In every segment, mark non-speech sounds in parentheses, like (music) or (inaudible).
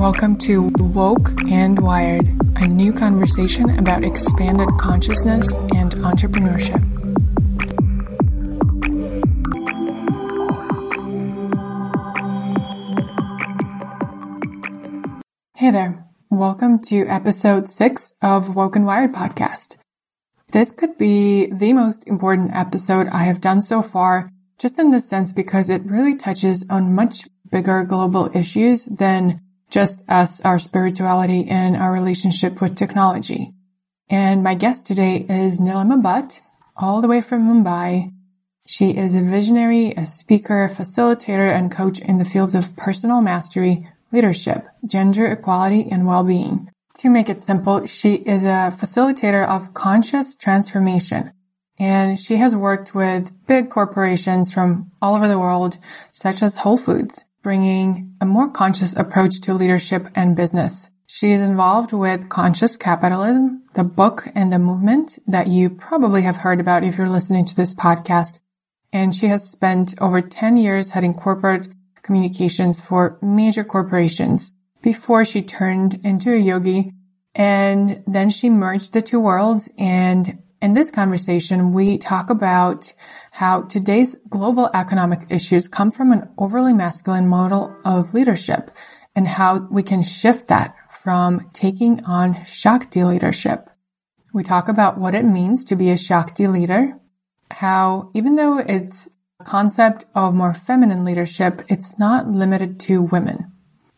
Welcome to Woke and Wired, a new conversation about expanded consciousness and entrepreneurship. Hey there. Welcome to episode six of Woke and Wired podcast. This could be the most important episode I have done so far, just in the sense because it really touches on much bigger global issues than just us, our spirituality and our relationship with technology. And my guest today is Nilima Bhatt, all the way from Mumbai. She is a visionary, a speaker, facilitator, and coach in the fields of personal mastery, leadership, gender equality, and well-being. To make it simple, she is a facilitator of conscious transformation, and she has worked with big corporations from all over the world, such as Whole Foods, bringing a more conscious approach to leadership and business. She is involved with Conscious Capitalism, the book and the movement that you probably have heard about if you're listening to this podcast. And she has spent over 10 years heading corporate communications for major corporations before she turned into a yogi. And then she merged the two worlds. And in this conversation, we talk about how today's global economic issues come from an overly masculine model of leadership and how we can shift that from taking on Shakti leadership. We talk about what it means to be a Shakti leader, how even though it's a concept of more feminine leadership, it's not limited to women.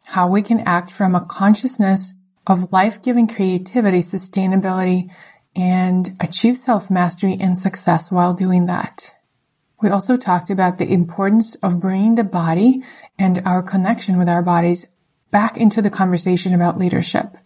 How we can act from a consciousness of life-giving creativity, sustainability, and achieve self-mastery and success while doing that. We also talked about the importance of bringing the body and our connection with our bodies back into the conversation about leadership.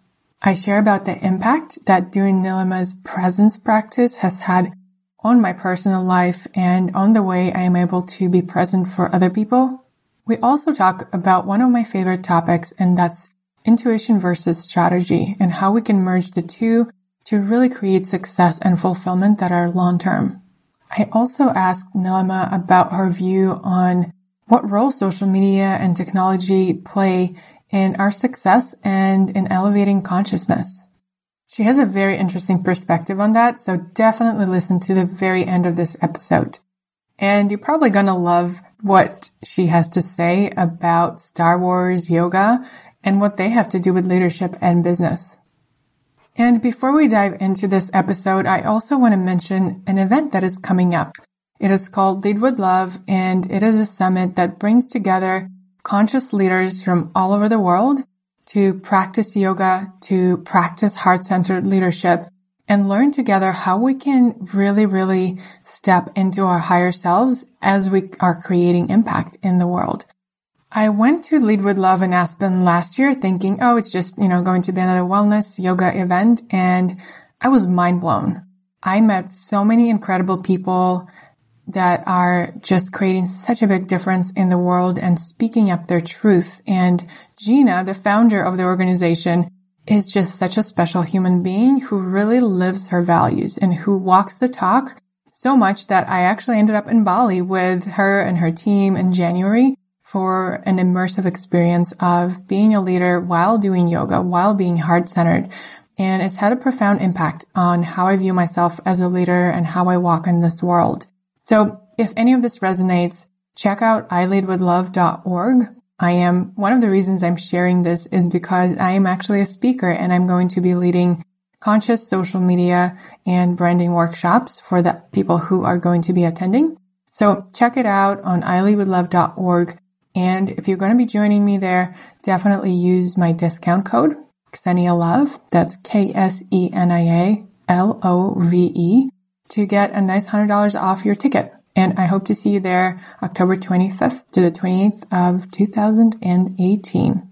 I share about the impact that doing Nilima's presence practice has had on my personal life and on the way I am able to be present for other people. We also talk about one of my favorite topics, and that's intuition versus strategy and how we can merge the two to really create success and fulfillment that are long term. I also asked Nilima about her view on what role social media and technology play in our success and in elevating consciousness. She has a very interesting perspective on that, so definitely listen to the very end of this episode. And you're probably gonna love what she has to say about Star Wars yoga and what they have to do with leadership and business. And before we dive into this episode, I also want to mention an event that is coming up. It is called Lead with Love and it is a summit that brings together conscious leaders from all over the world to practice yoga, to practice heart-centered leadership and learn together how we can really, really step into our higher selves as we are creating impact in the world. I went to Lead with Love in Aspen last year thinking, oh, it's just, you know, going to be another wellness yoga event. And I was mind blown. I met so many incredible people that are just creating such a big difference in the world and speaking up their truth. And Gina, the founder of the organization, is just such a special human being who really lives her values and who walks the talk so much that I actually ended up in Bali with her and her team in January for an immersive experience of being a leader while doing yoga, while being heart centered. And it's had a profound impact on how I view myself as a leader and how I walk in this world. So if any of this resonates, check out ileadwithlove.org. I am, one of the reasons I'm sharing this is because I am actually a speaker and I'm going to be leading conscious social media and branding workshops for the people who are going to be attending. So check it out on ileadwithlove.org. And if you're going to be joining me there, definitely use my discount code, Ksenia Love. That's K-S-E-N-I-A-L-O-V-E to get a nice $100 off your ticket. And I hope to see you there October 25th to the 28th of 2018.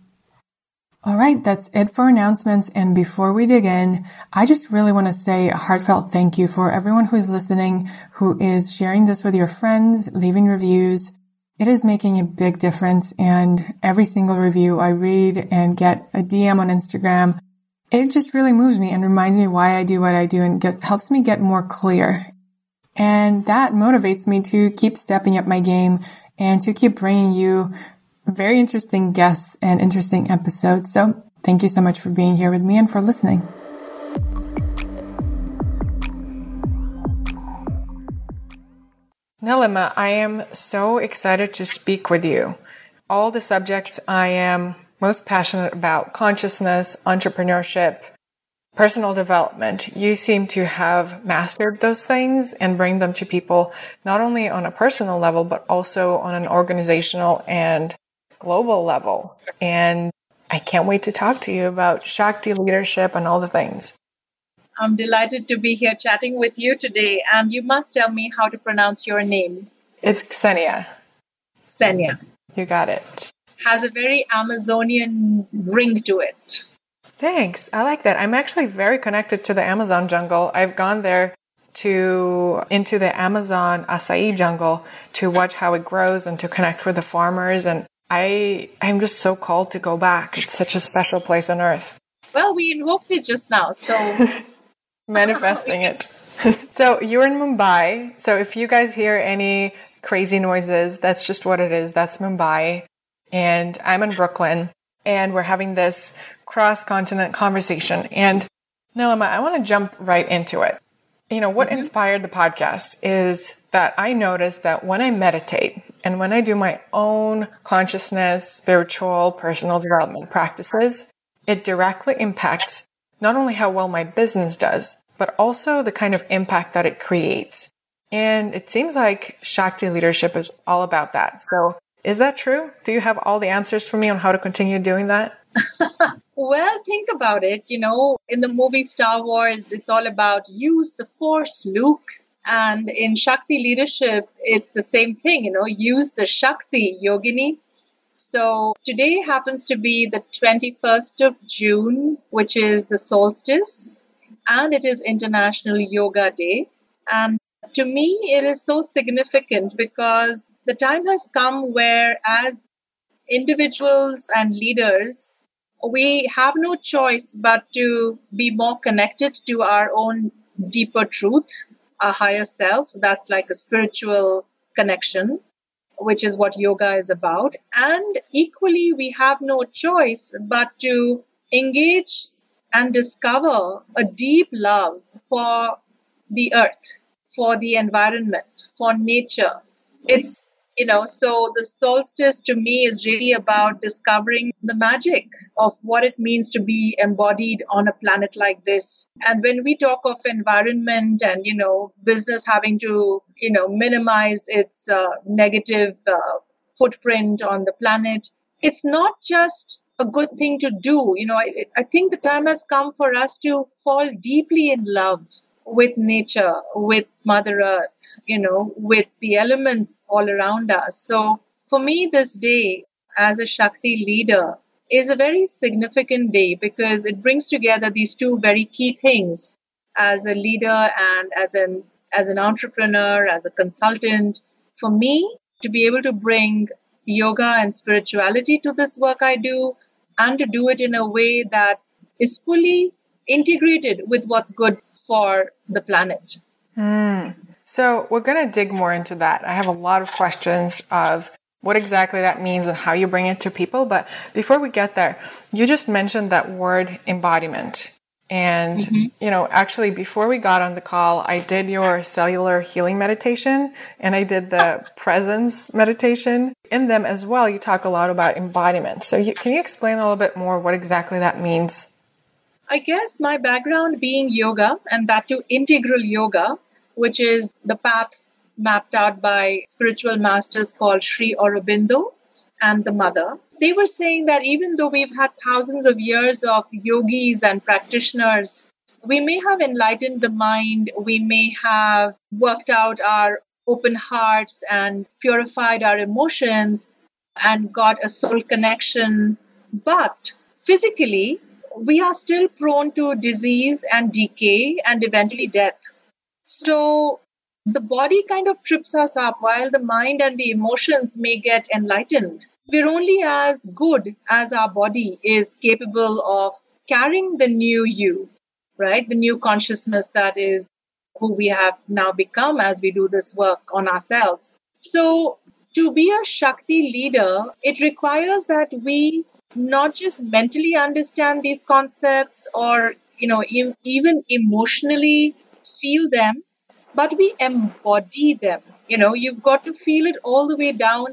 All right, that's it for announcements. And before we dig in, I just really want to say a heartfelt thank you for everyone who is listening, who is sharing this with your friends, leaving reviews, it is making a big difference. And every single review I read and get a DM on Instagram, it just really moves me and reminds me why I do what I do and helps me get more clear. And that motivates me to keep stepping up my game and to keep bringing you very interesting guests and interesting episodes. So thank you so much for being here with me and for listening. Nilima, I am so excited to speak with you. All the subjects I am most passionate about consciousness, entrepreneurship, personal development. You seem to have mastered those things and bring them to people not only on a personal level, but also on an organizational and global level. And I can't wait to talk to you about Shakti leadership and all the things. I'm delighted to be here chatting with you today. And you must tell me how to pronounce your name. It's Ksenia. Ksenia. You got it. Has a very Amazonian ring to it. Thanks. I like that. I'm actually very connected to the Amazon jungle. I've gone there to into the Amazon acai jungle to watch how it grows and to connect with the farmers and I I'm just so called to go back. It's such a special place on earth. Well, we invoked it just now, so (laughs) manifesting it. (laughs) so you're in Mumbai. So if you guys hear any crazy noises, that's just what it is. That's Mumbai. And I'm in Brooklyn and we're having this cross continent conversation. And Nilima, I want to jump right into it. You know, what mm-hmm. inspired the podcast is that I noticed that when I meditate and when I do my own consciousness, spiritual, personal development practices, it directly impacts not only how well my business does, but also the kind of impact that it creates. And it seems like Shakti leadership is all about that. So is that true? Do you have all the answers for me on how to continue doing that? (laughs) well, think about it. You know, in the movie Star Wars, it's all about use the force, Luke. And in Shakti leadership, it's the same thing, you know, use the Shakti, Yogini. So today happens to be the 21st of June, which is the solstice, and it is International Yoga Day. And to me, it is so significant because the time has come where, as individuals and leaders, we have no choice but to be more connected to our own deeper truth, our higher self. So that's like a spiritual connection which is what yoga is about. And equally, we have no choice but to engage and discover a deep love for the earth, for the environment, for nature. It's you know so the solstice to me is really about discovering the magic of what it means to be embodied on a planet like this. And when we talk of environment and you know business having to you know minimize its uh, negative uh, footprint on the planet it's not just a good thing to do. You know I, I think the time has come for us to fall deeply in love with nature, with Mother Earth, you know, with the elements all around us. So for me, this day as a Shakti leader is a very significant day because it brings together these two very key things as a leader and as an as an entrepreneur, as a consultant. For me, to be able to bring yoga and spirituality to this work I do and to do it in a way that is fully integrated with what's good for the planet. Mm. So we're going to dig more into that. I have a lot of questions of what exactly that means and how you bring it to people. But before we get there, you just mentioned that word embodiment. And, mm-hmm. you know, actually, before we got on the call, I did your cellular healing meditation and I did the presence meditation. In them as well, you talk a lot about embodiment. So, you, can you explain a little bit more what exactly that means I guess my background being yoga and that too integral yoga, which is the path mapped out by spiritual masters called Sri Aurobindo and the mother. They were saying that even though we've had thousands of years of yogis and practitioners, we may have enlightened the mind, we may have worked out our open hearts and purified our emotions and got a soul connection. But physically, we are still prone to disease and decay and eventually death. So the body kind of trips us up while the mind and the emotions may get enlightened. We're only as good as our body is capable of carrying the new you, right? The new consciousness that is who we have now become as we do this work on ourselves. So to be a Shakti leader, it requires that we not just mentally understand these concepts or, you know, even emotionally feel them, but we embody them. You know, you've got to feel it all the way down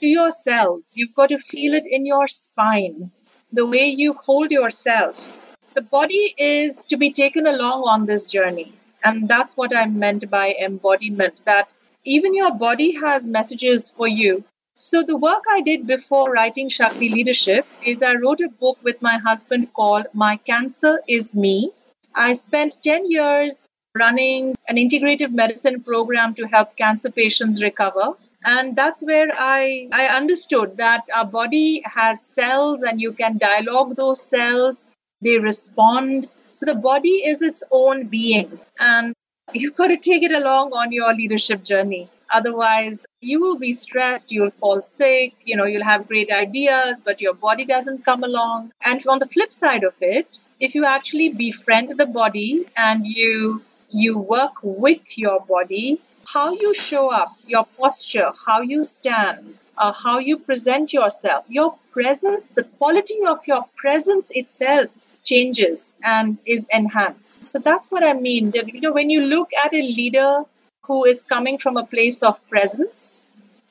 to your cells. You've got to feel it in your spine, the way you hold yourself. The body is to be taken along on this journey. And that's what I meant by embodiment, that even your body has messages for you. So, the work I did before writing Shakti Leadership is I wrote a book with my husband called My Cancer is Me. I spent 10 years running an integrative medicine program to help cancer patients recover. And that's where I, I understood that our body has cells and you can dialogue those cells, they respond. So the body is its own being. And you've got to take it along on your leadership journey. Otherwise, you will be stressed, you'll fall sick, you know, you'll have great ideas, but your body doesn't come along. And on the flip side of it, if you actually befriend the body and you you work with your body, how you show up, your posture, how you stand, uh, how you present yourself, your presence, the quality of your presence itself changes and is enhanced. So that's what I mean. That you know, when you look at a leader who is coming from a place of presence,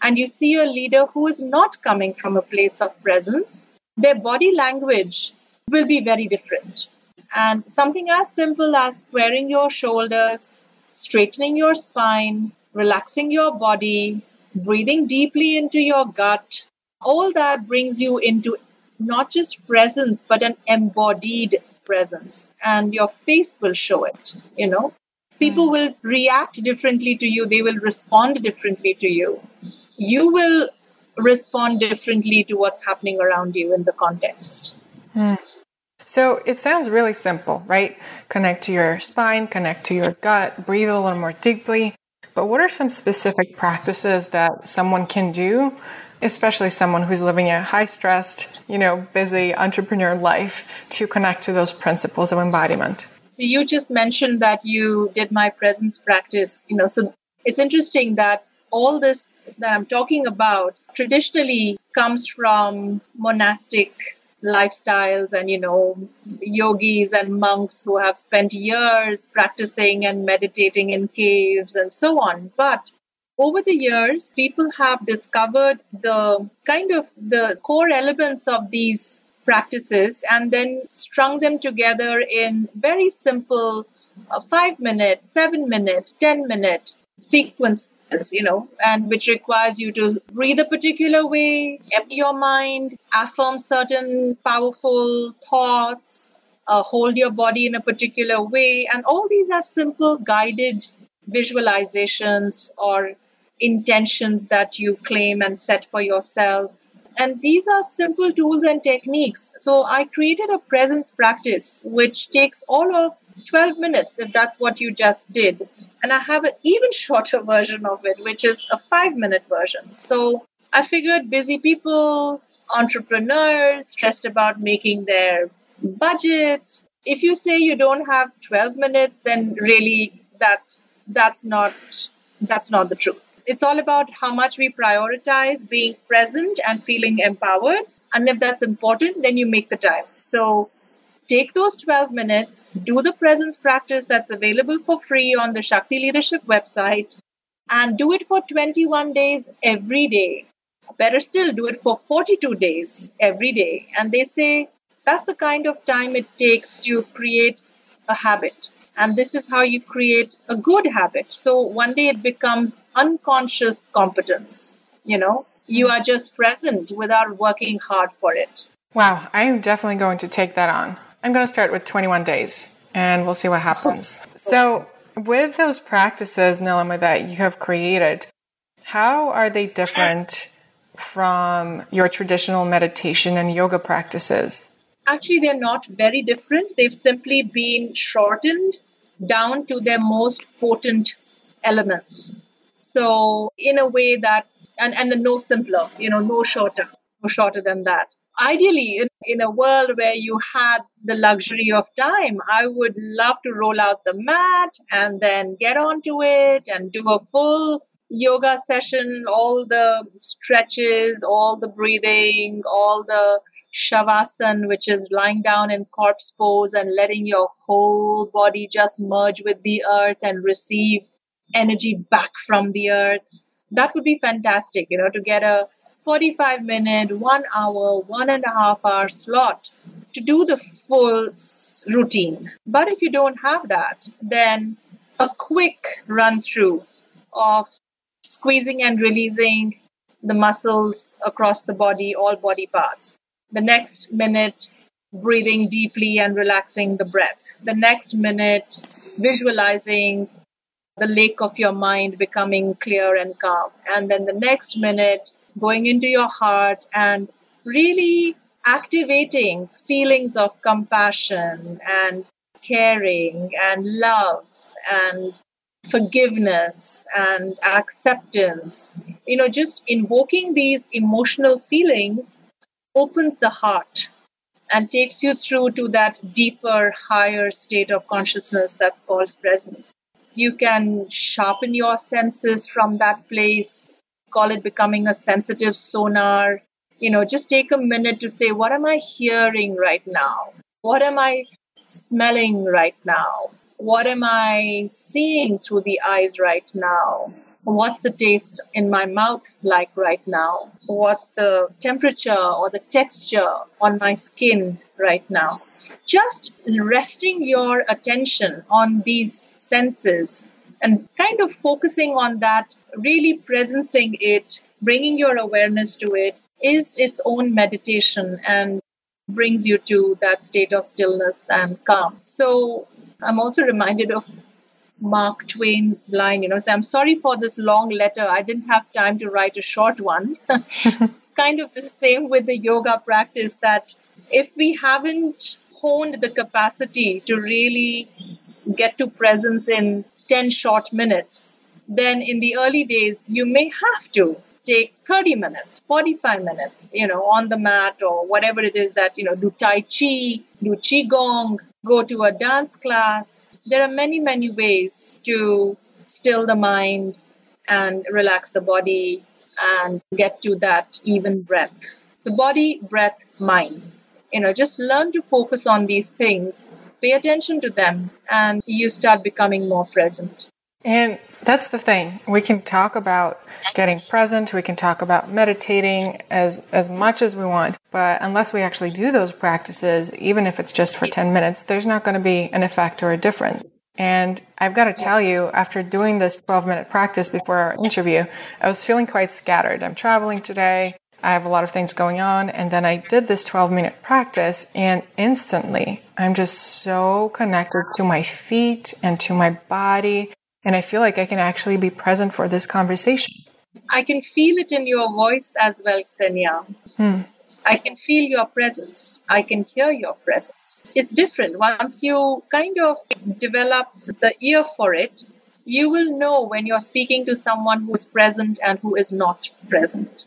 and you see a leader who is not coming from a place of presence, their body language will be very different. And something as simple as squaring your shoulders, straightening your spine, relaxing your body, breathing deeply into your gut, all that brings you into not just presence, but an embodied presence. And your face will show it, you know. People will react differently to you, they will respond differently to you. You will respond differently to what's happening around you in the context. Mm. So it sounds really simple, right? Connect to your spine, connect to your gut, breathe a little more deeply. But what are some specific practices that someone can do, especially someone who's living a high stressed, you know, busy entrepreneur life to connect to those principles of embodiment? So you just mentioned that you did my presence practice, you know, so it's interesting that all this that I'm talking about traditionally comes from monastic lifestyles and you know yogis and monks who have spent years practicing and meditating in caves and so on. But over the years people have discovered the kind of the core elements of these practices and then strung them together in very simple uh, 5 minute 7 minute 10 minute sequences, you know, and which requires you to breathe a particular way, empty your mind, affirm certain powerful thoughts, uh, hold your body in a particular way. And all these are simple guided visualizations or intentions that you claim and set for yourself. And these are simple tools and techniques. So I created a presence practice, which takes all of 12 minutes, if that's what you just did. And I have an even (laughs) shorter version of it, which is a five minute version. So I figured busy people, entrepreneurs, stressed about making their budgets. If you say you don't have 12 minutes, then really that's that's not that's not the truth. It's all about how much we prioritize being present and feeling empowered. And if that's important, then you make the time. So take those 12 minutes, do the presence practice that's available for free on the Shakti Leadership website, and do it for 21 days every day. Better still, do it for 42 days every day. And they say that's the kind of time it takes to create a habit. And this is how you create a good habit. So one day it becomes unconscious competence. You know, you are just present without working hard for it. Wow, I am definitely going to take that on. I'm going to start with 21 days and we'll see what happens. so, with those practices, Nilima, that you have created, how are they different from your traditional meditation and yoga practices? Actually, they're not very different. They've simply been shortened down to their most potent elements. So, in a way that, and, and no simpler, you know, no shorter, no shorter than that. Ideally, in, in a world where you had the luxury of time, I would love to roll out the mat and then get onto it and do a full yoga session, all the stretches, all the breathing, all the shavasana, which is lying down in corpse pose and letting your whole body just merge with the earth and receive energy back from the earth. That would be fantastic, you know, to get a 45 minute, one hour, one and a half hour slot to do the full routine. But if you don't have that, then a quick run through of squeezing and releasing the muscles across the body, all body parts. The next minute, breathing deeply and relaxing the breath. The next minute, visualizing the lake of your mind becoming clear and calm. And then the next minute, going into your heart and really activating feelings of compassion and caring and love and forgiveness and acceptance. You know, just invoking these emotional feelings opens the heart and takes you through to that deeper, higher state of consciousness that's called presence. You can sharpen your senses from that place, call it becoming a sensitive sonar. You know, just take a minute to say, what am I hearing right now? What am I smelling right now? What am I seeing through the eyes right now? What's the taste in my mouth like right now? What's the temperature or the texture on my skin right now? Just resting your attention on these senses and kind of focusing on that, really presencing it, bringing your awareness to it is its own meditation and brings you to that state of stillness and calm. So I'm also reminded of Mark Twain's line, you know, say, I'm sorry for this long letter. I didn't have time to write a short one. (laughs) it's kind of the same with the yoga practice that if we haven't honed the capacity to really get to presence in 10 short minutes, then in the early days, you may have to take 30 minutes, 45 minutes, you know, on the mat or whatever it is that, you know, do Tai Chi, do Qigong, go to a dance class. There are many, many ways to still the mind and relax the body and get to that even breath. The body, breath, mind. You know, just learn to focus on these things, pay attention to them, and you start becoming more present. And that's the thing. We can talk about getting present, we can talk about meditating as, as much as we want, but unless we actually do those practices, even if it's just for 10 minutes, there's not going to be an effect or a difference. And I've got to tell you, after doing this 12 minute practice before our interview, I was feeling quite scattered. I'm traveling today. I have a lot of things going on. And then I did this 12 minute practice and instantly I'm just so connected to my feet and to my body and I feel like I can actually be present for this conversation. I can feel it in your voice as well, Ksenia. Hmm. I can feel your presence. I can hear your presence. It's different. Once you kind of develop the ear for it, you will know when you're speaking to someone who's present and who is not present.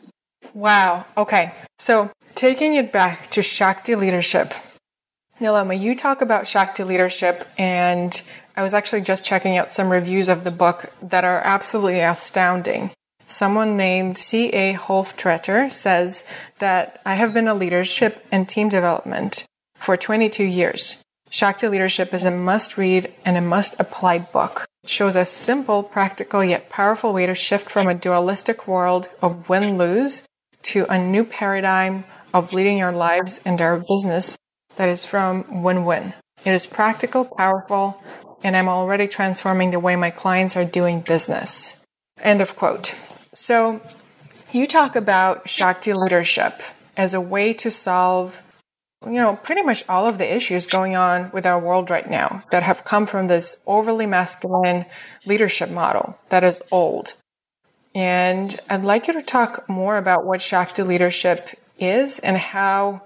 Wow. Okay. So taking it back to Shakti leadership. Nilima, you talk about Shakti leadership and I was actually just checking out some reviews of the book that are absolutely astounding. Someone named C.A. Hofstretter says that I have been a leadership and team development for 22 years. Shakti Leadership is a must read and a must apply book. It shows a simple, practical, yet powerful way to shift from a dualistic world of win lose to a new paradigm of leading your lives and our business that is from win win. It is practical, powerful, and I'm already transforming the way my clients are doing business. End of quote. So, you talk about Shakti leadership as a way to solve, you know, pretty much all of the issues going on with our world right now that have come from this overly masculine leadership model that is old. And I'd like you to talk more about what Shakti leadership is and how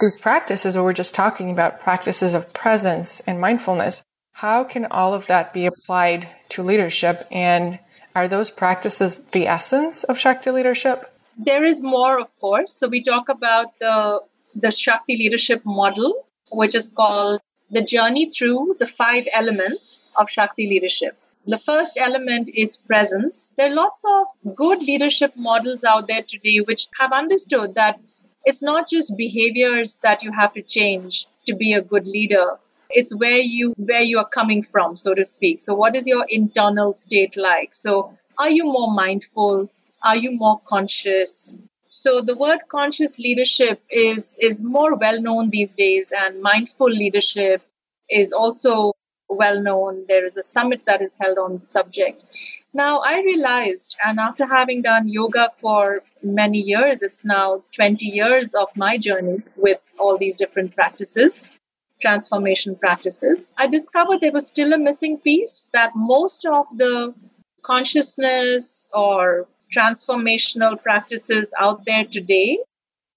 these practices that we're just talking about, practices of presence and mindfulness, how can all of that be applied to leadership? And are those practices the essence of Shakti leadership? There is more, of course. So we talk about the, the Shakti leadership model, which is called the journey through the five elements of Shakti leadership. The first element is presence. There are lots of good leadership models out there today which have understood that it's not just behaviors that you have to change to be a good leader. It's where you where you are coming from, so to speak. So what is your internal state like? So are you more mindful? Are you more conscious? So the word conscious leadership is is more well known these days and mindful leadership is also well known. There is a summit that is held on the subject. Now, I realized, and after having done yoga for many years, it's now 20 years of my journey with all these different practices, transformation practices. I discovered there was still a missing piece that most of the consciousness or transformational practices out there today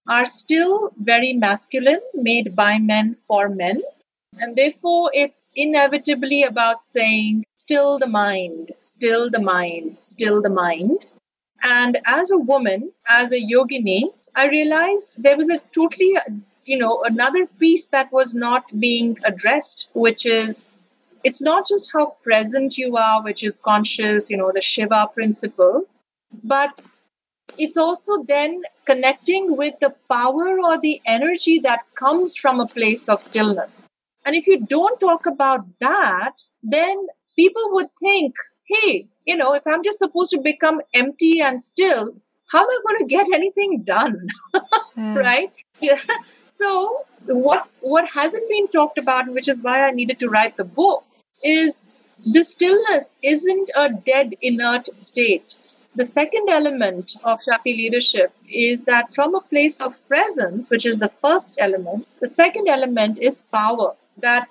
are still very masculine, made by men for men and therefore, it's inevitably about saying, still the mind, still the mind, still the mind. And as a woman, as a yogini, I realized there was a totally, you know, another piece that was not being addressed, which is it's not just how present you are, which is conscious, you know, the Shiva principle, but it's also then connecting with the power or the energy that comes from a place of stillness. And if you don't talk about that, then people would think, hey, you know, if I'm just supposed to become empty and still, how am I going to get anything done? mm. (laughs) Right? Yeah. So what what hasn't been talked about, and which is why I needed to write the book, is the stillness isn't a dead inert state. The second element of Shakti leadership is that from a place of presence, which is the first element, the second element is power that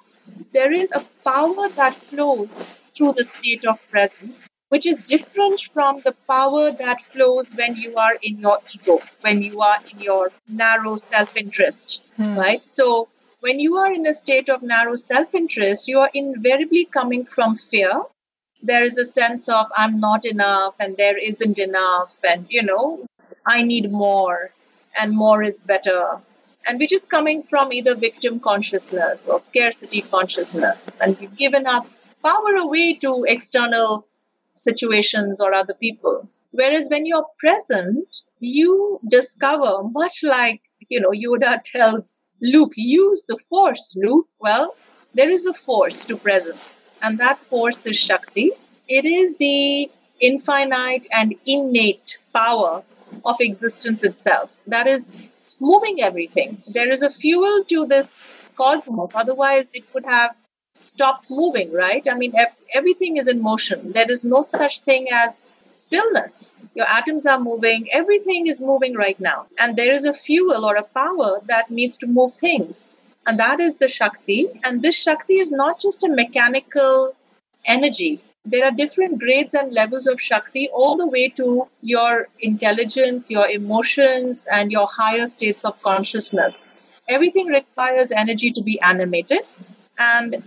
there is a power that flows through the state of presence, which is different from the power that flows when you are in your ego, when you are in your narrow self interest, hmm. right? So, when you are in a state of narrow self interest, you are invariably coming from fear. There is a sense of, I'm not enough, and there isn't enough, and, you know, I need more, and more is better and which is coming from either victim consciousness or scarcity consciousness. And we've given up power away to external situations or other people. Whereas when you're present, you discover, much like, you know, Yoda (laughs) tells Luke, use the force, Luke. Well, there is a force to presence, and that force is Shakti. It is the infinite and innate power of existence itself. That is moving everything. There is a fuel to this cosmos. Otherwise, it would have stopped moving, right? I mean, everything is in motion. There is no such thing as stillness. Your atoms are moving, everything is moving right now. And there is a fuel or a power that needs to move things. And that is the Shakti. And this Shakti is not just a mechanical energy, there are different grades and levels of Shakti, all the way to your intelligence, your emotions, and your higher states of consciousness. Everything requires energy to be animated. And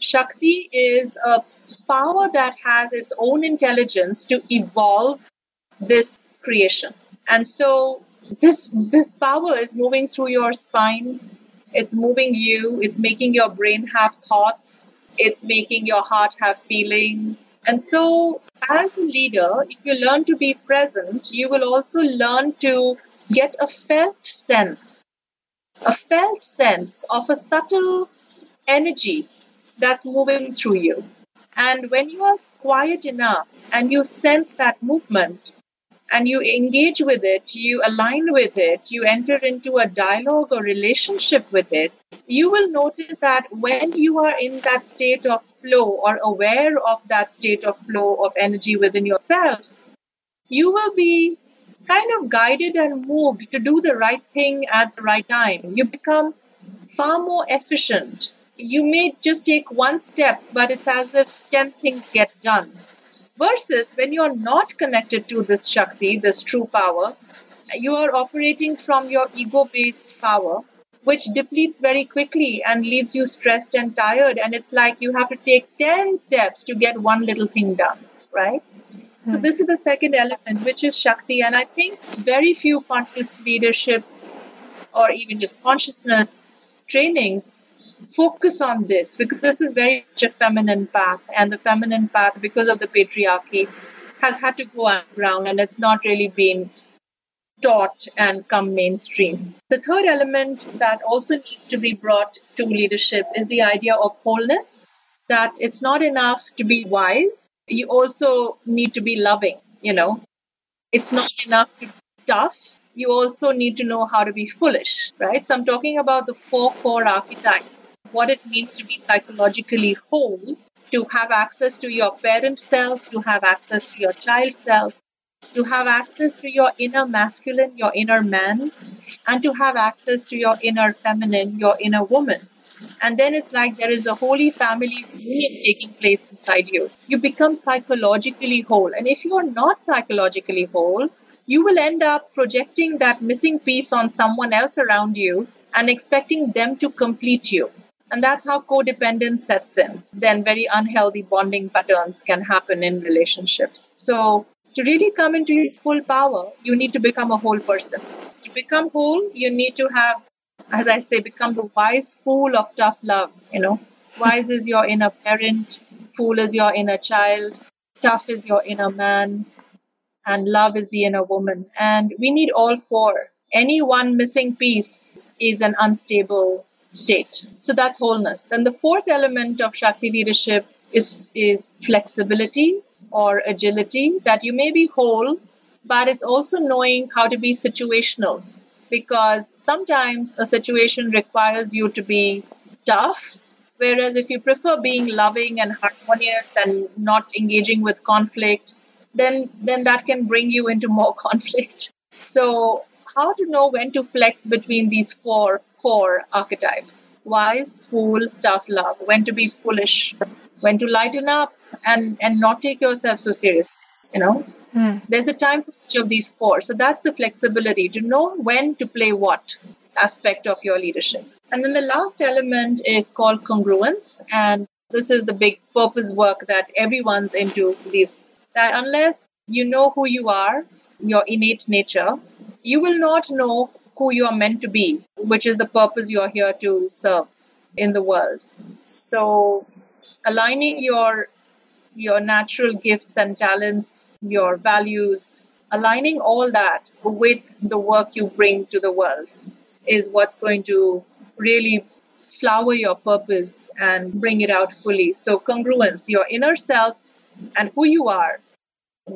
Shakti is a power that has its own intelligence to evolve this creation. And so this this power is moving through your spine. It's moving you, it's making your brain have thoughts it's making your heart have feelings. And so, as a leader, if you learn to be present, you will also learn to get a felt sense, a felt sense of a subtle energy that's moving through you. And when you are quiet enough and you sense that movement, and you engage with it, you align with it, you enter into a dialogue or relationship with it, you will notice that when you are in that state of flow or aware of that state of flow of energy within yourself, you will be kind of guided and moved to do the right thing at the right time. You become far more efficient. You may just take one step, but it's as if 10 things get done Versus when you are not connected to this Shakti, this true power, you are operating from your ego based power, which depletes very quickly and leaves you stressed and tired. And it's like you have to take 10 steps to get one little thing done, right? So, hmm. this is the second element, which is Shakti. And I think very few conscious leadership or even just consciousness trainings focus on this because this is very much a feminine path and the feminine path because of the patriarchy has had to go underground and it's not really been taught and come mainstream. The third element that also needs to be brought to leadership is the idea of wholeness, that it's not enough to be wise, you also need to be loving, you know. It's not enough to be tough, you also need to know how to be foolish, right? So I'm talking about the four core archetypes, what it means to be psychologically whole, to have access to your parent self, to have access to your child self, to have access to your inner masculine, your inner man, and to have access to your inner feminine, your inner woman. And then it's like there is a holy family union taking place inside you. You become psychologically whole. And if you are not psychologically whole, you will end up projecting that missing piece on someone else around you and expecting them to complete you. And that's how codependence sets in. Then very unhealthy bonding patterns can happen in relationships. So to really come into your full power, you need to become a whole person. To become whole, you need to have, as I say, become the wise fool of tough love. You know, wise is your inner parent, fool is your inner child, tough is your inner man, and love is the inner woman. And we need all four. Any one missing piece is an unstable state. So that's wholeness. Then the fourth element of Shakti leadership is, is flexibility or agility, that you may be whole, but it's also knowing how to be situational because sometimes a situation requires you to be tough. Whereas if you prefer being loving and harmonious and not engaging with conflict, then then that can bring you into more (laughs) conflict. So how to know when to flex between these four core archetypes. Wise, fool, tough love, when to be foolish, when to lighten up, and and not take yourself so serious you know? Mm. there's a time for each of these four. So that's the flexibility to know when to play what aspect of your leadership. And then the last element is called congruence. And this is the big purpose work that everyone's into these that unless you know who you are your innate nature you will not know who you are meant to be which is the purpose you are here to serve in the world so aligning your your natural gifts and talents, your values, aligning all that with the work you bring to the world is what's going to really flower your purpose and bring it out fully. So, congruence, your inner self and who you are,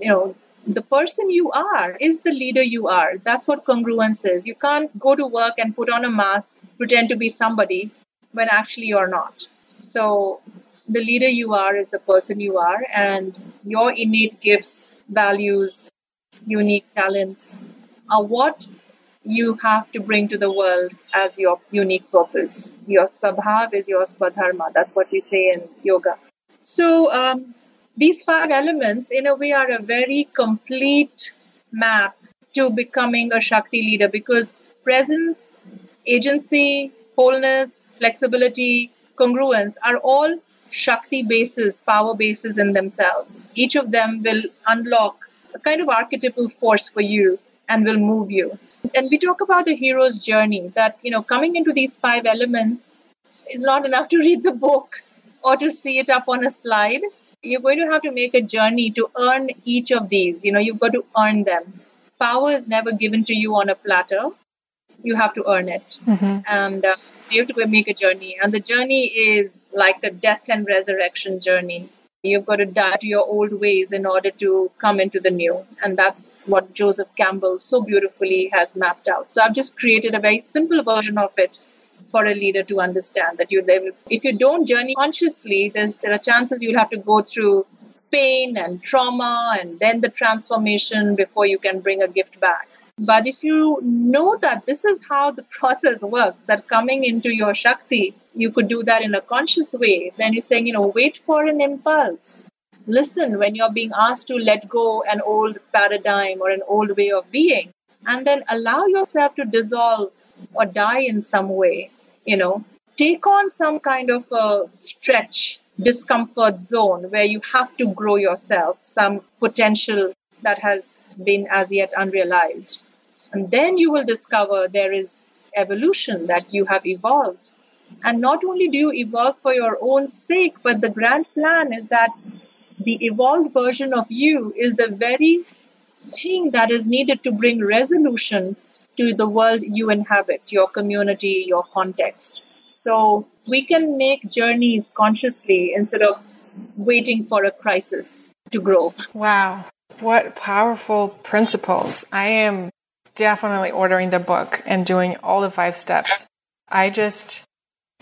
you know, the person you are is the leader you are. That's what congruence is. You can't go to work and put on a mask, pretend to be somebody when actually you're not. So, the leader you are is the person you are, and your innate gifts, values, unique talents are what you have to bring to the world as your unique purpose. Your swabhav is your swadharma. That's what we say in yoga. So, um, these five elements, in a way, are a very complete map to becoming a Shakti leader because presence, agency, wholeness, flexibility, congruence are all Shakti bases, power bases in themselves. Each of them will unlock a kind of archetypal force for you and will move you. And we talk about the hero's journey that, you know, coming into these five elements is not enough to read the book or to see it up on a slide. You're going to have to make a journey to earn each of these. You know, you've got to earn them. Power is never given to you on a platter. You have to earn it. Mm-hmm. And uh, you have to go make a journey. And the journey is like a death and resurrection journey. You've got to die to your old ways in order to come into the new. And that's what Joseph Campbell so beautifully has mapped out. So I've just created a very simple version of it for a leader to understand that you if you don't journey consciously, there's there are chances you'll have to go through pain and trauma and then the transformation before you can bring a gift back. But if you know that this is how the process works, that coming into your Shakti, you could do that in a conscious way, then you're saying, you know, wait for an impulse. Listen when you're being asked to let go an old paradigm or an old way of being, and then allow yourself to dissolve or die in some way, you know, take on some kind of a stretch discomfort zone where you have to grow yourself, some potential that has been as yet unrealized. And then you will discover there is evolution, that you have evolved. And not only do you evolve for your own sake, but the grand plan is that the evolved version of you is the very thing that is needed to bring resolution to the world you inhabit, your community, your context. So we can make journeys consciously instead of waiting for a crisis to grow. Wow. What powerful principles. I am definitely ordering the book and doing all the five steps. I just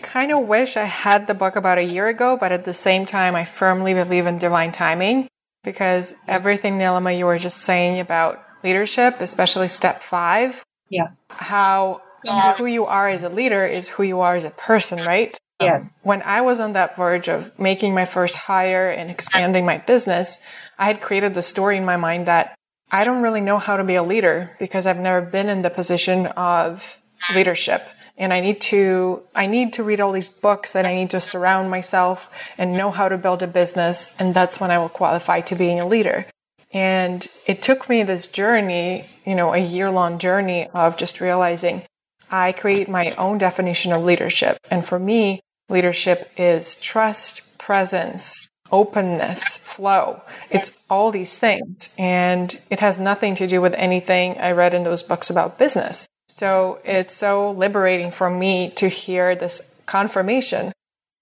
kind of wish I had the book about a year ago, but at the same time, I firmly believe in divine timing because everything, Nilima, you were just saying about leadership, especially step five. Yeah. How who you are as a leader is who you are as a person, right? Yes. Um, when I was on that verge of making my first hire and expanding my business, I had created the story in my mind that I don't really know how to be a leader because I've never been in the position of leadership. And I need to, I need to read all these books that I need to surround myself and know how to build a business. And that's when I will qualify to being a leader. And it took me this journey, you know, a year long journey of just realizing I create my own definition of leadership. And for me, leadership is trust, presence, openness, flow. It's all these things. And it has nothing to do with anything I read in those books about business. So it's so liberating for me to hear this confirmation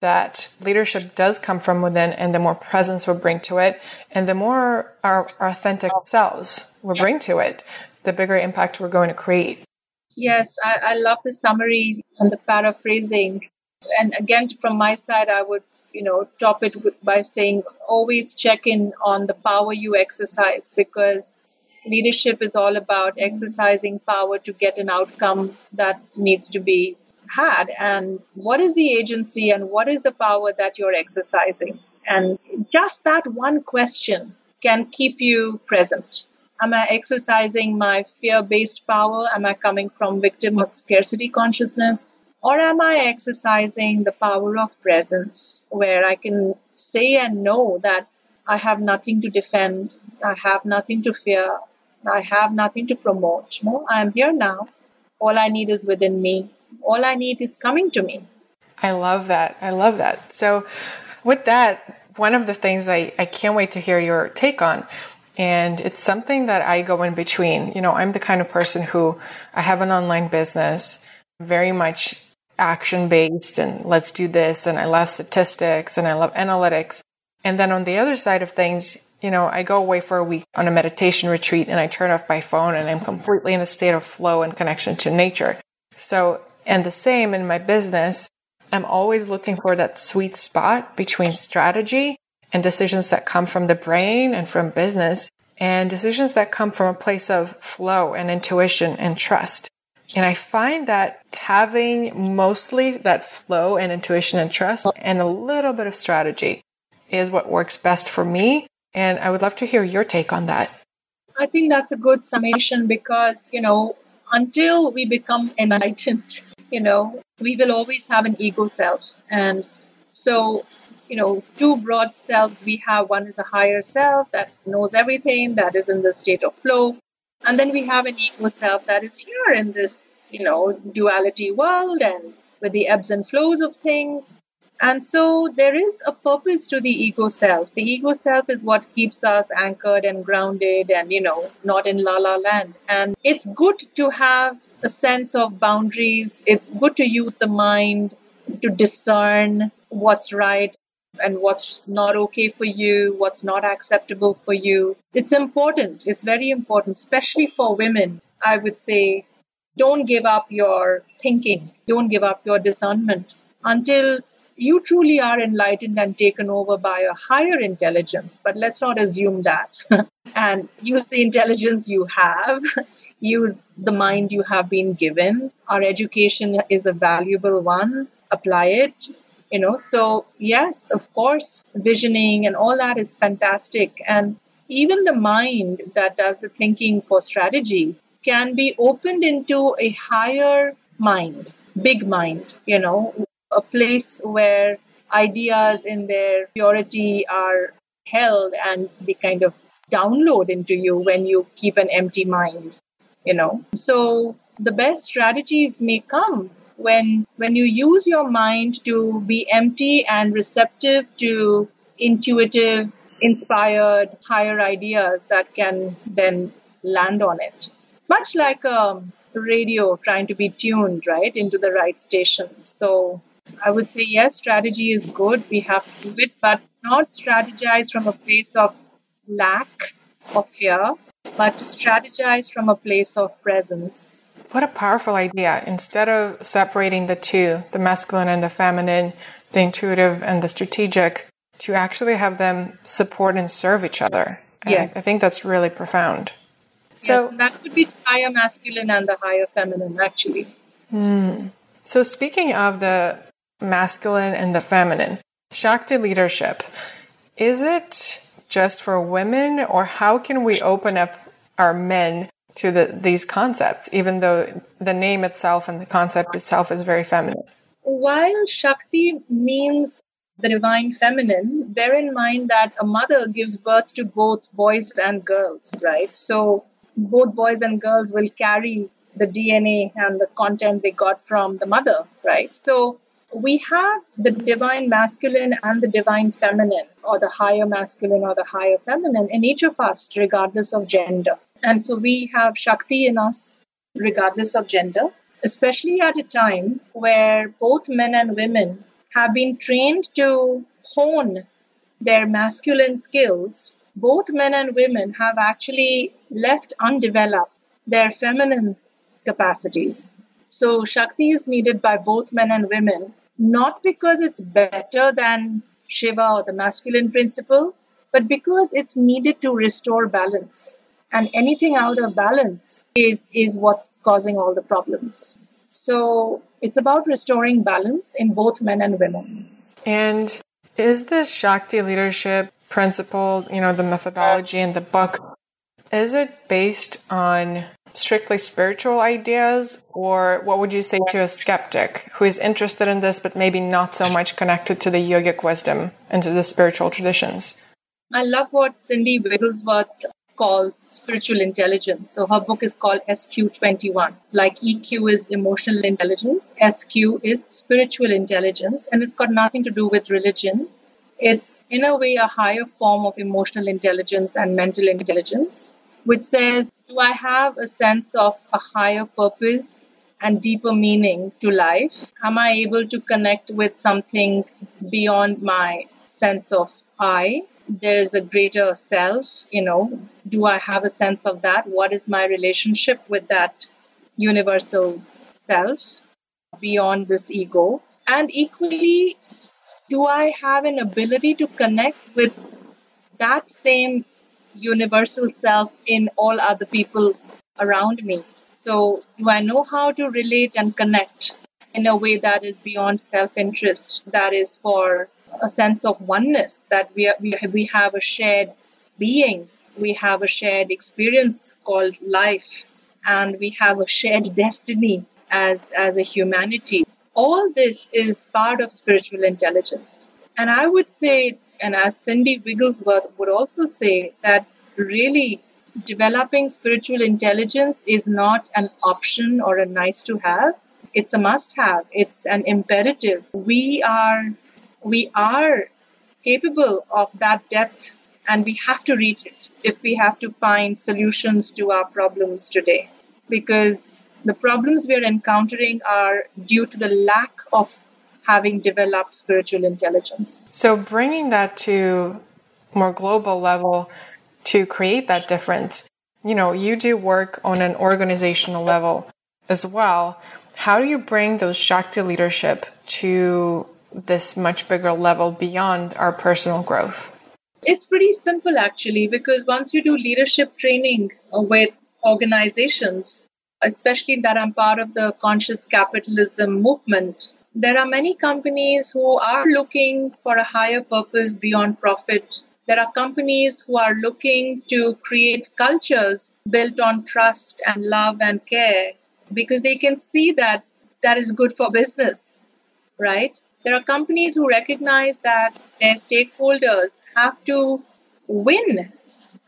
that leadership does come from within and the more presence we bring to it and the more our, authentic selves we bring to it, the bigger impact we're going to create. Yes, I, I love the summary and the paraphrasing. And again, from my side, I would, you know, top it by saying always check in on the power you exercise because leadership is all about exercising power to get an outcome that needs to be had. And what is the agency and what is the power that you're exercising? And just that one question can keep you present Am I exercising my fear based power? Am I coming from victim or scarcity consciousness? Or am I exercising the power of presence where I can say and know that I have nothing to defend, I have nothing to fear, I have nothing to promote? No, I am here now. All I need is within me. All I need is coming to me. I love that. I love that. So, with that, one of the things I, I can't wait to hear your take on and it's something that I go in between. You know, I'm the kind of person who I have an online business, very much action based, and let's do this. And I love statistics and I love analytics. And then on the other side of things, you know, I go away for a week on a meditation retreat and I turn off my phone and I'm completely in a state of flow and connection to nature. So, and the same in my business, I'm always looking for that sweet spot between strategy and decisions that come from the brain and from business and decisions that come from a place of flow and intuition and trust. And I find that having mostly that flow and intuition and trust and a little bit of strategy is what works best for me. And I would love to hear your take on that. I think that's a good summation because, you know, until we become enlightened, you know, we will always have an ego self. And so you know two broad selves we have one is a higher self that knows everything that is in the state of flow and then we have an ego self that is here in this you know duality world and with the ebbs and flows of things and so there is a purpose to the ego self the ego self is what keeps us anchored and grounded and you know not in la la land and it's good to have a sense of boundaries it's good to use the mind to discern what's right and what's not okay for you, what's not acceptable for you. It's important. It's very important, especially for women. I would say don't give up your thinking, don't give up your discernment until you truly are enlightened and taken over by a higher intelligence. But let's not assume that. (laughs) and use the intelligence you have. (laughs) use the mind you have been given. Our education is a valuable one. Apply it you know so yes of course visioning and all that is fantastic and even the mind that does the thinking for strategy can be opened into a higher mind big mind you know a place where ideas in their purity are held and they kind of download into you when you keep an empty mind you know? So the best strategies may come when when you use your mind to be empty and receptive to intuitive inspired higher ideas that can then land on it. It's much like a radio trying to be tuned right into the right station. So i would say yes strategy is good we have to do it but not strategize from a place of lack or fear but to strategize from a place of presence what a powerful idea. Instead of separating the two, the masculine and the feminine, the intuitive and the strategic, to actually have them support and serve each other. Yes. I, I think that's really profound. So yes, that could be higher masculine and the higher feminine, actually. Hmm. So, speaking of the masculine and the feminine, Shakti leadership, is it just for women, or how can we open up our men to the, these concepts, even though the name itself and the concept itself is very feminine. While Shakti means the divine feminine, bear in mind that a mother gives birth to both boys and girls, right? So both boys and girls will carry the DNA and the content they got from the mother, right? So we have the divine masculine and the divine feminine, or the higher masculine or the higher feminine in each of us, regardless of gender. And so we have Shakti in us, regardless of gender, especially at a time where both men and women have been trained to hone their masculine skills. Both men and women have actually left undeveloped their feminine capacities. So, Shakti is needed by both men and women, not because it's better than Shiva or the masculine principle, but because it's needed to restore balance. And anything out of balance is is what's causing all the problems. So it's about restoring balance in both men and women. And is this shakti leadership principle you know the methodology in the book is it based on strictly spiritual ideas or what would you say to a skeptic who is interested in this but maybe not so much connected to the yogic wisdom and to the spiritual traditions I love what Cindy Wigglesworth calls spiritual intelligence. So her book is called SQ21. Like EQ is emotional intelligence, SQ is spiritual intelligence, and it's got nothing to do with religion. It's, in a way, a higher form of emotional intelligence and mental intelligence, which says, Do I have a sense of a higher purpose and deeper meaning to life? Am I able to connect with something beyond my sense of I? there is a greater self you know do i have a sense of that what is my relationship with that universal self beyond this ego and equally do i have an ability to connect with that same universal self in all other people around me so do i know how to relate and connect in a way that is beyond self interest that is for a sense of oneness that we, are, we, we have a shared being, we have a shared experience called life, and we have a shared destiny as, as a humanity. All this is part of spiritual intelligence. And I would say, and as Cindy Wigglesworth would also say, that really developing spiritual intelligence is not an option or a nice to have. It's a must have. It's an imperative. We are we are capable of that depth and we have to reach it if we have to find solutions to our problems today because the problems we are encountering are due to the lack of having developed spiritual intelligence so bringing that to more global level to create that difference you know you do work on an organizational level as well how do you bring those shakti leadership to this much bigger level beyond our personal growth? It's pretty simple actually, because once you do leadership training uh, with organizations, especially that I'm part of the conscious capitalism movement, there are many companies who are looking for a higher purpose beyond profit. There are companies who are looking to create cultures built on trust and love and care because they can see that that is good for business, right? There are companies who recognize that their stakeholders have to win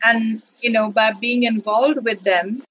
and, you know, by being involved with them,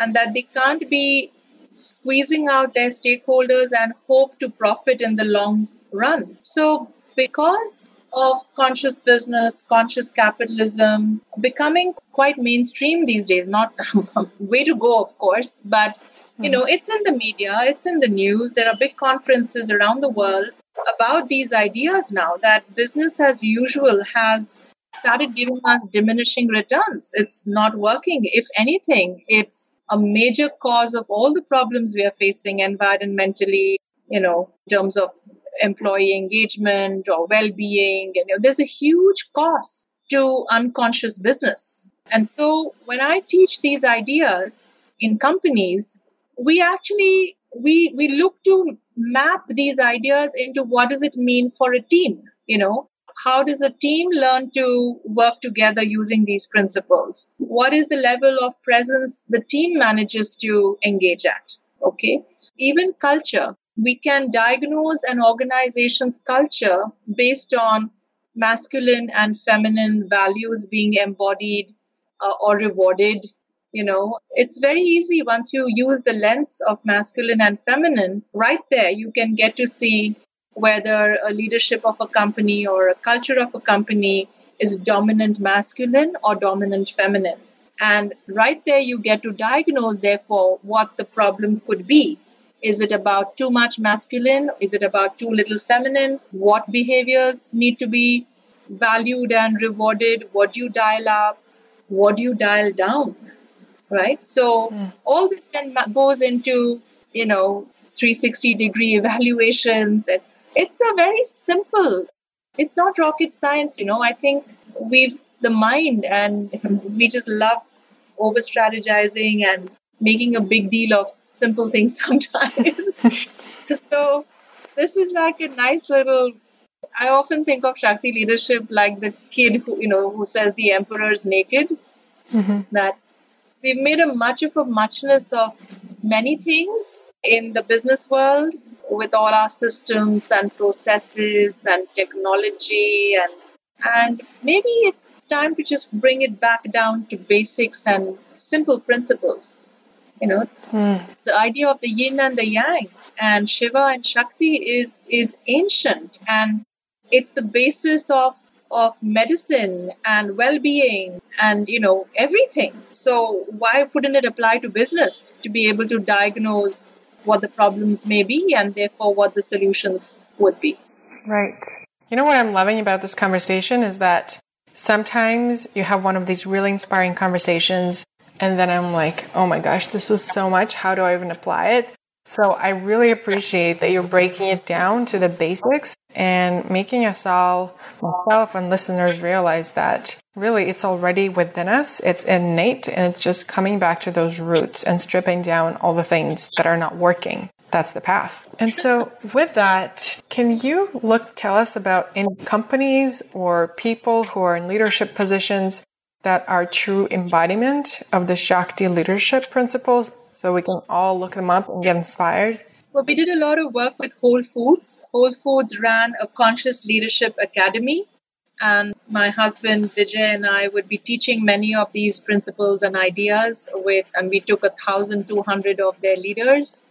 and that they can't be squeezing out their stakeholders and hope to profit in the long run. So, because of conscious business, conscious capitalism becoming quite mainstream these days, not (laughs) way to go, of course, but you know, it's in the media, it's in the news. There are big conferences around the world about these ideas now that business as usual has started giving us diminishing returns. It's not working. If anything, it's a major cause of all the problems we are facing environmentally, you know, in terms of employee engagement or well-being. And you know, there's a huge cost to unconscious business. And so when I teach these ideas in companies, we actually we we look to map these ideas into what does it mean for a team you know how does a team learn to work together using these principles? What is the level of presence the team manages to engage at? Okay. Even culture. We can diagnose an organization's culture based on masculine and feminine values being embodied uh, or rewarded you know. It's very easy once you use the lens of masculine and feminine. Right there you can get to see whether a leadership of a company or a culture of a company is dominant masculine or dominant feminine. And right there you get to diagnose therefore what the problem could be. Is it about too much masculine? Is it about too little feminine? What behaviors need to be valued and rewarded? What do you dial up? What do you dial down? Right? So mm. all this then goes into, you know, 360 degree evaluations. And it's a very simple, it's not rocket science, you know. I think we've the mind and we just love over strategizing and making a big deal of simple things (laughs) sometimes. (laughs) so this is like a nice little I often think of Shakti leadership like the kid who, you know, who says the emperor's naked. Mm-hmm. That we've made a much of a muchness of many things in the business world with all our systems and processes and technology and and maybe it's time to just bring it back down to basics and simple principles you know mm. the idea of the yin and the yang and shiva and shakti is is ancient and it's the basis of of medicine and well-being and you know everything so why wouldn't it apply to business to be able to diagnose what the problems may be and therefore what the solutions would be. Right. You know what i'm loving about this conversation is that sometimes you have one of these really inspiring conversations and then i'm like oh my gosh this was so much. How do i even apply it so I really appreciate that you're breaking it down to the basics and making us all, myself and listeners, realize that really it's already within us. It's innate and it's just coming back to those roots and stripping down all the things that are not working. That's the path. And so with that, can you look, tell us about any companies or people who are in leadership positions that are true embodiment of the Shakti leadership principles so we can all look them up and get inspired? Well, we did a lot of work with Whole Foods. Whole Foods ran a conscious leadership academy. And my husband Vijay and I would be teaching many of these principles and ideas with, and we took a thousand two hundred of their leaders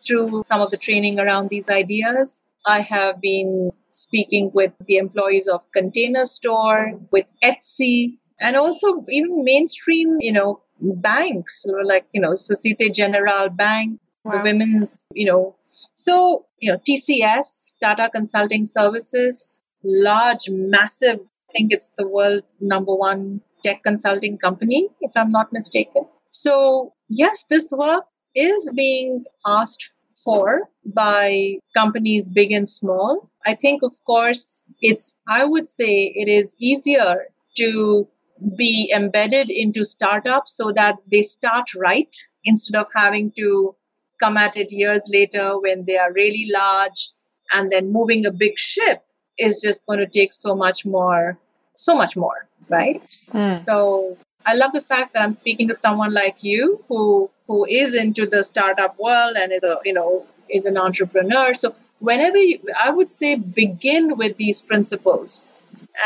through some of the training around these ideas. I have been speaking with the employees of Container Store, with Etsy, and also even mainstream, you know, banks like you know Societe Generale Bank, wow. the women's you know so you know TCS Tata Consulting Services, large massive. I think it's the world number one tech consulting company, if I'm not mistaken. So yes, this work is being asked for by companies big and small. I think, of course, it's, I would say it is easier to be embedded into startups so that they start right instead of having to come at it years later when they are really large and then moving a big ship is just going to take so much more so much more right? Mm. so i love the fact that i'm speaking to someone like you who who is into the startup world and is a you know is an entrepreneur. So whenever you, i would say begin with these principles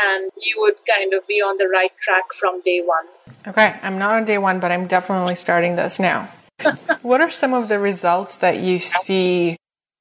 and you would kind of be on the right track from day one. Okay, I'm not on day one, but I'm definitely starting this now. (laughs) what are some of the results that you see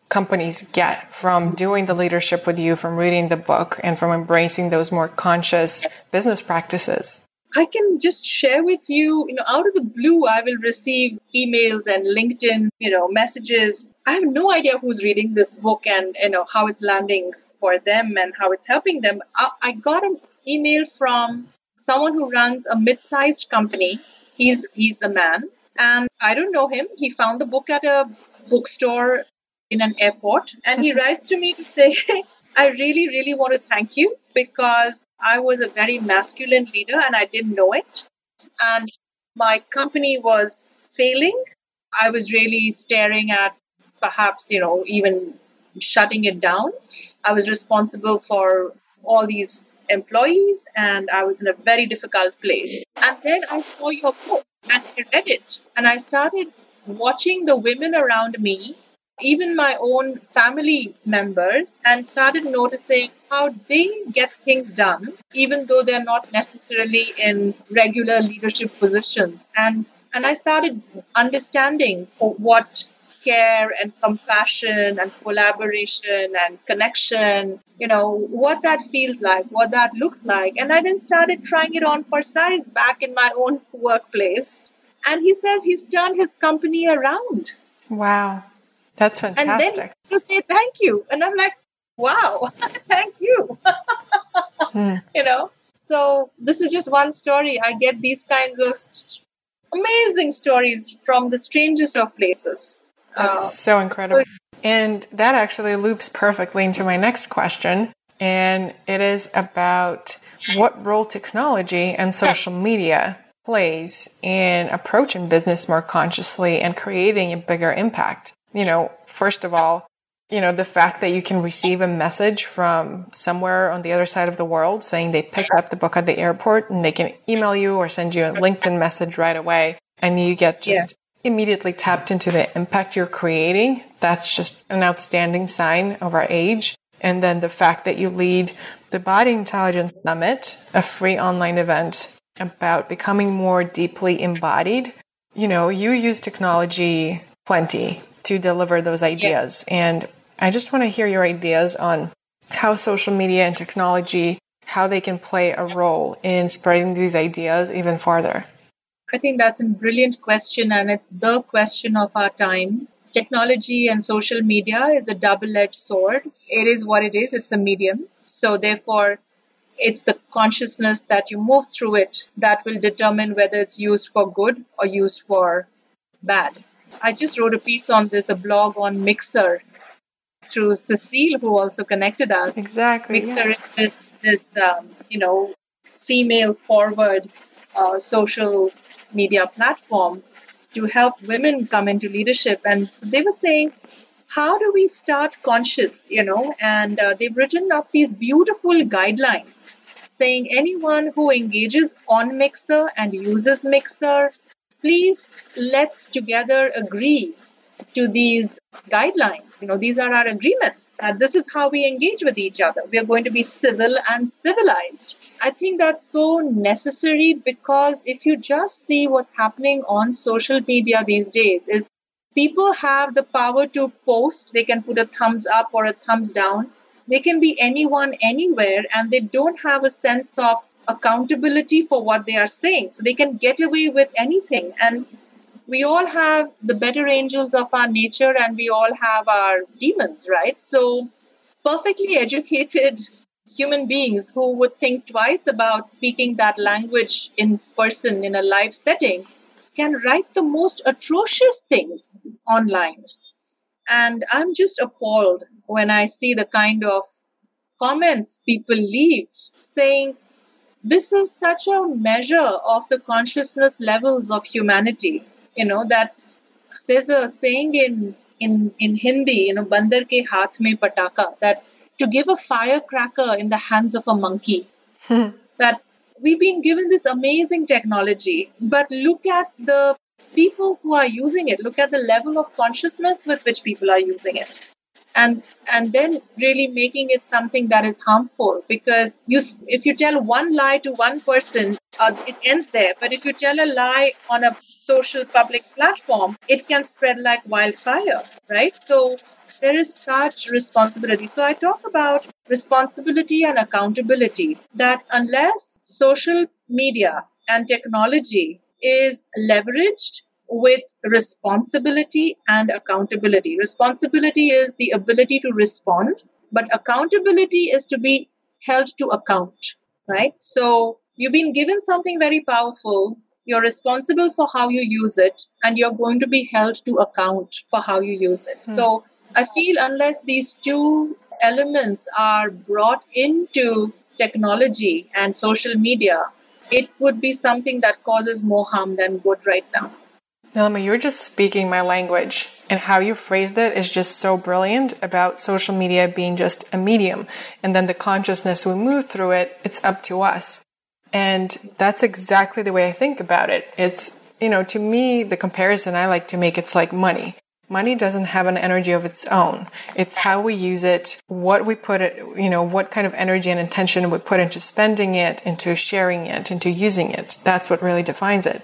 companies get from doing the leadership with you, from reading the book, and from embracing those more conscious business practices? I can just share with you, you know, out of the blue, I will receive emails and LinkedIn, you know, messages. I have no idea who's reading this book and, you know, how it's landing for them and how it's helping them. I, I got an email from someone who runs a mid-sized company. He's he's a man, and I don't know him. He found the book at a bookstore in an airport, and he (laughs) writes to me to say, I really, really want to thank you because I was a very masculine leader and I didn't know it. And my company was failing. I was really staring at perhaps, you know, even shutting it down. I was responsible for all these employees and I was in a very difficult place. And then I saw your book and I read it and I started watching the women around me even my own family members and started noticing how they get things done, even though they're not necessarily in regular leadership positions. And and I started understanding what care and compassion and collaboration and connection, you know, what that feels like, what that looks like. And I then started trying it on for size back in my own workplace. And he says he's turned his company around. Wow. That's fantastic. And then you say thank you. And I'm like, wow, (laughs) thank you. (laughs) hmm. You know? So this is just one story. I get these kinds of amazing stories from the strangest of places. That's uh, so incredible. And that actually loops perfectly into my next question. And it is about what role technology and social media plays in approaching business more consciously and creating a bigger impact you know, first of all, you know, the fact that you can receive a message from somewhere on the other side of the world saying they picked up the book at the airport and they can email you or send you a LinkedIn message right away and you get just. Immediately tapped into the impact you're creating. That's just an outstanding sign of our age. And then the fact that you lead the Body Intelligence Summit, a free online event about becoming more deeply embodied. You know, you use technology plenty to deliver those ideas. Yeah. And I just want to hear your ideas on how social media and technology how they can play a role in spreading these ideas even farther. I think that's a brilliant question and it's the question of our time. Technology and social media is a double-edged sword. It is what it is, it's a medium. So therefore it's the consciousness that you move through it that will determine whether it's used for good or used for bad. I just wrote a piece on this, a blog on Mixer through Cecile, who also connected us. Exactly. Mixer yes. is this, this um, you know, female forward uh, social media platform to help women come into leadership. And they were saying, how do we start conscious, you know? And uh, they've written up these beautiful guidelines saying anyone who engages on Mixer and uses Mixer please let's together agree to these guidelines. You know, these are our agreements that this is how we engage with each other. We are going to be civil and civilized. I think that's so necessary because if you just see what's happening on social media these days is people have the power to post, they can put a thumbs up or a thumbs down. They can be anyone anywhere and they don't have a sense of accountability for what they are saying. So they can get away with anything. And we all have the better angels of our nature and we all have our demons, right? So perfectly educated human beings who would think twice about speaking that language in person in a live setting can write the most atrocious things online. And I'm just appalled when I see the kind of comments people leave saying, this is such a measure of the consciousness levels of humanity you know that there's a saying in in in hindi you know bandar ke haath mein pataka that to give a firecracker in the hands of a monkey. Hmm. (laughs) that we've been given this amazing technology but look at the people who are using it. Look at the level of consciousness with which people are using it. And and then really making it something that is harmful because you if you tell one lie to one person uh, it ends there. But if you tell a lie on a social public platform, it can spread like wildfire, right? So there is such responsibility. So I talk about responsibility and accountability that unless social media and technology is leveraged with responsibility and accountability. Responsibility is the ability to respond, but accountability is to be held to account, right? So you've been given something very powerful. You're responsible for how you use it, and you're going to be held to account for how you use it. Hmm. So I feel unless these two elements are brought into technology and social media, it would be something that causes more harm than good right now. Nilima, you're just speaking my language, and how you phrased it is just so brilliant about social media being just a medium. And then the consciousness we move through it, it's up to us. And that's exactly the way I think about it. It's, you know, to me, the comparison I like to make, it's like money. Money doesn't have an energy of its own. It's how we use it, what we put it, you know, what kind of energy and intention we put into spending it, into sharing it, into using it. That's what really defines it.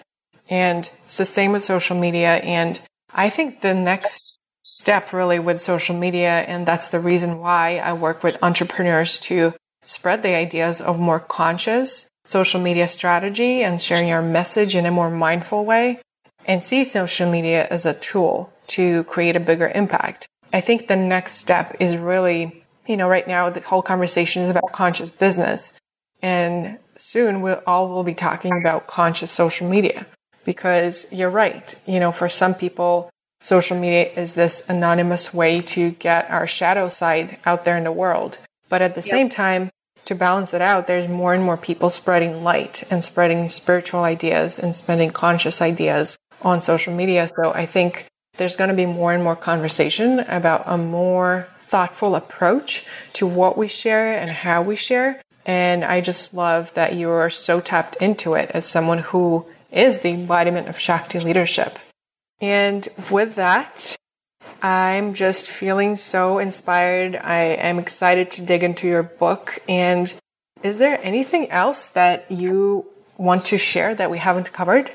And it's the same with social media. And I think the next step really with social media, and that's the reason why I work with entrepreneurs to spread the ideas of more conscious social media strategy and sharing our message in a more mindful way and see social media as a tool to create a bigger impact. I think the next step is really, you know, right now the whole conversation is about conscious business. And soon we all will be talking about conscious social media because you're right. You know, for some people, social media is this anonymous way to get our shadow side out there in the world. But at the yep. same time, to balance it out, there's more and more people spreading light and spreading spiritual ideas and spreading conscious ideas on social media. So I think there's going to be more and more conversation about a more thoughtful approach to what we share and how we share. And I just love that you're so tapped into it as someone who is the embodiment of Shakti leadership. And with that, I'm just feeling so inspired. I am excited to dig into your book. And is there anything else that you want to share that we haven't covered?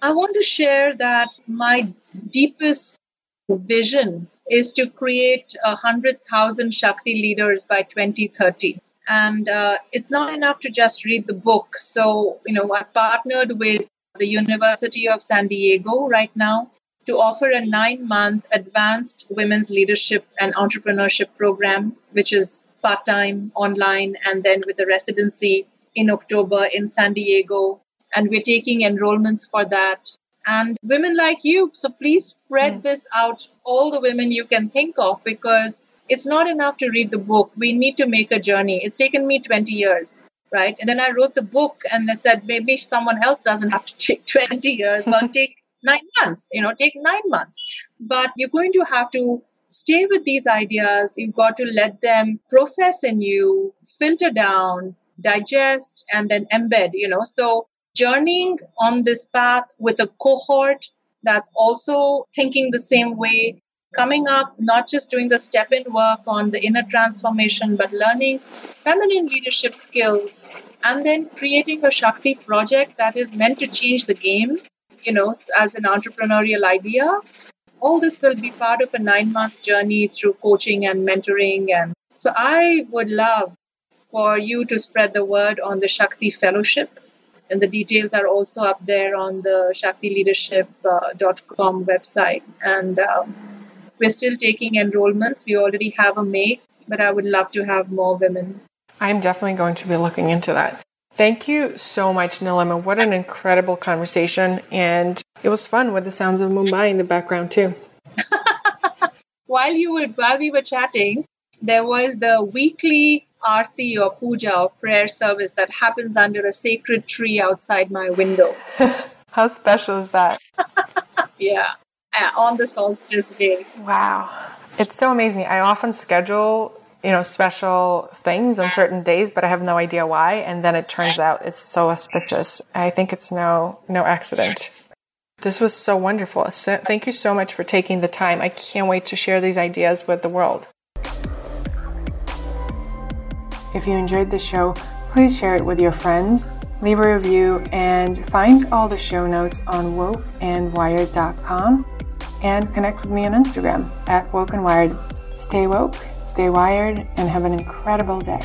I want to share that my deepest vision is to create a 100,000 Shakti leaders by 2030. And uh, it's not enough to just read the book. So, you know, I partnered with the University of San Diego right now to offer a nine month advanced women's leadership and entrepreneurship program, which is part time, online, and then with a residency in October in San Diego. And we're taking enrollments for that. And women like you, so please spread mm. this out, all the women you can think of, because it's not enough to read the book. We need to make a journey. It's taken me 20 years right? And then I wrote the book and I said, maybe someone else doesn't have to (laughs) take 20 years, but take nine months, you know, take nine months. But you're going to have to stay with these ideas. You've got to let them process in you, filter down, digest, and then embed, you know. So journeying on this path with a cohort that's also thinking the same way coming up, not just doing the step in work on the inner transformation, but learning feminine leadership skills and then creating a Shakti project that is meant to change the game, you know, as an entrepreneurial idea. All this will be part of a nine month journey through coaching and mentoring. And so I would love for you to spread the word on the Shakti Fellowship. And the details are also up there on the shaktileadership.com uh, website. And um, we're still taking enrollments. We already have a May, but I would love to have more women. I'm definitely going to be looking into that. Thank you so much, Nilima. What an incredible conversation. And it was fun with the sounds of Mumbai in the background, too. (laughs) while you were while we were chatting, there was the weekly arti or puja or prayer service that happens under a sacred tree outside my window. (laughs) How special is that? (laughs) yeah. Uh, on the solstice day. Wow. It's so amazing. I often schedule, you know, special things on certain days, but I have no idea why. And then it turns out it's so auspicious. I think it's no, no accident. This was so wonderful. So, thank you so much for taking the time. I can't wait to share these ideas with the world. If you enjoyed the show, please share it with your friends leave a review, and find all the show notes on wokeandwired.com and connect with me on Instagram at wokeandwired. Stay woke, stay wired, and have an incredible day.